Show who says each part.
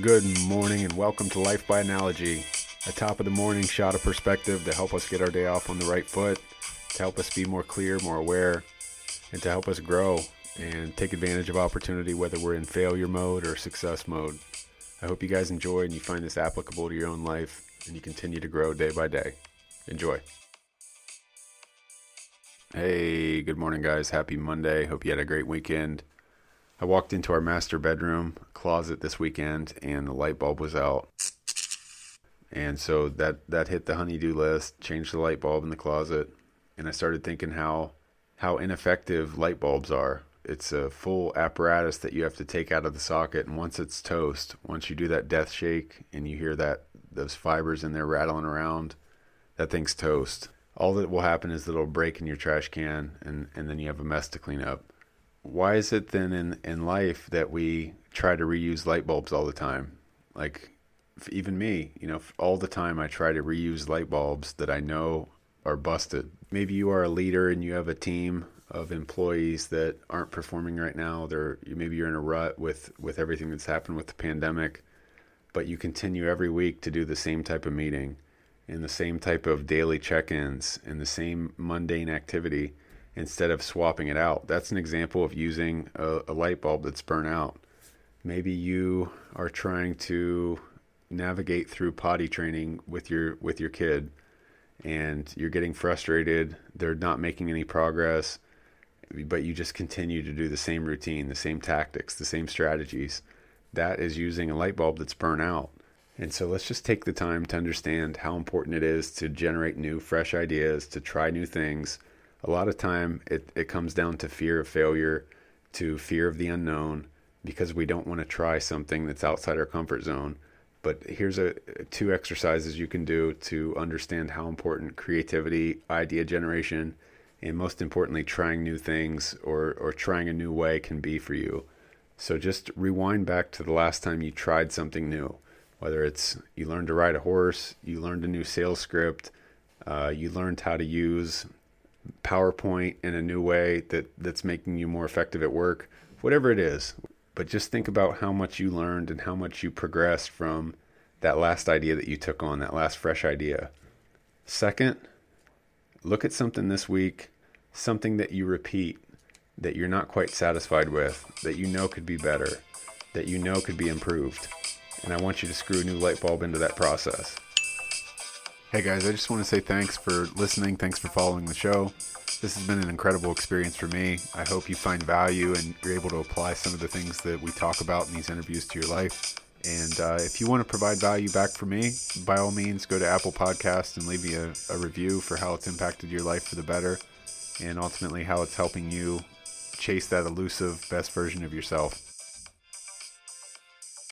Speaker 1: Good morning and welcome to Life by Analogy, a top of the morning shot of perspective to help us get our day off on the right foot, to help us be more clear, more aware, and to help us grow and take advantage of opportunity whether we're in failure mode or success mode. I hope you guys enjoy and you find this applicable to your own life and you continue to grow day by day. Enjoy. Hey, good morning, guys. Happy Monday. Hope you had a great weekend. I walked into our master bedroom closet this weekend and the light bulb was out. And so that that hit the honeydew list, changed the light bulb in the closet, and I started thinking how how ineffective light bulbs are. It's a full apparatus that you have to take out of the socket and once it's toast, once you do that death shake and you hear that those fibers in there rattling around, that thing's toast. All that will happen is that it'll break in your trash can and, and then you have a mess to clean up why is it then in in life that we try to reuse light bulbs all the time? Like even me, you know, all the time I try to reuse light bulbs that I know are busted. Maybe you are a leader and you have a team of employees that aren't performing right now. They're maybe you're in a rut with with everything that's happened with the pandemic, but you continue every week to do the same type of meeting and the same type of daily check-ins and the same mundane activity instead of swapping it out. That's an example of using a, a light bulb that's burnt out. Maybe you are trying to navigate through potty training with your with your kid and you're getting frustrated, they're not making any progress, but you just continue to do the same routine, the same tactics, the same strategies. That is using a light bulb that's burnt out. And so let's just take the time to understand how important it is to generate new, fresh ideas, to try new things, a lot of time it, it comes down to fear of failure, to fear of the unknown, because we don't want to try something that's outside our comfort zone. But here's a two exercises you can do to understand how important creativity, idea generation, and most importantly, trying new things or, or trying a new way can be for you. So just rewind back to the last time you tried something new, whether it's you learned to ride a horse, you learned a new sales script, uh, you learned how to use PowerPoint in a new way that that's making you more effective at work, whatever it is. But just think about how much you learned and how much you progressed from that last idea that you took on, that last fresh idea. Second, look at something this week, something that you repeat that you're not quite satisfied with, that you know could be better, that you know could be improved. And I want you to screw a new light bulb into that process. Hey guys, I just want to say thanks for listening. Thanks for following the show. This has been an incredible experience for me. I hope you find value and you're able to apply some of the things that we talk about in these interviews to your life. And uh, if you want to provide value back for me, by all means, go to Apple Podcast and leave me a, a review for how it's impacted your life for the better and ultimately how it's helping you chase that elusive best version of yourself.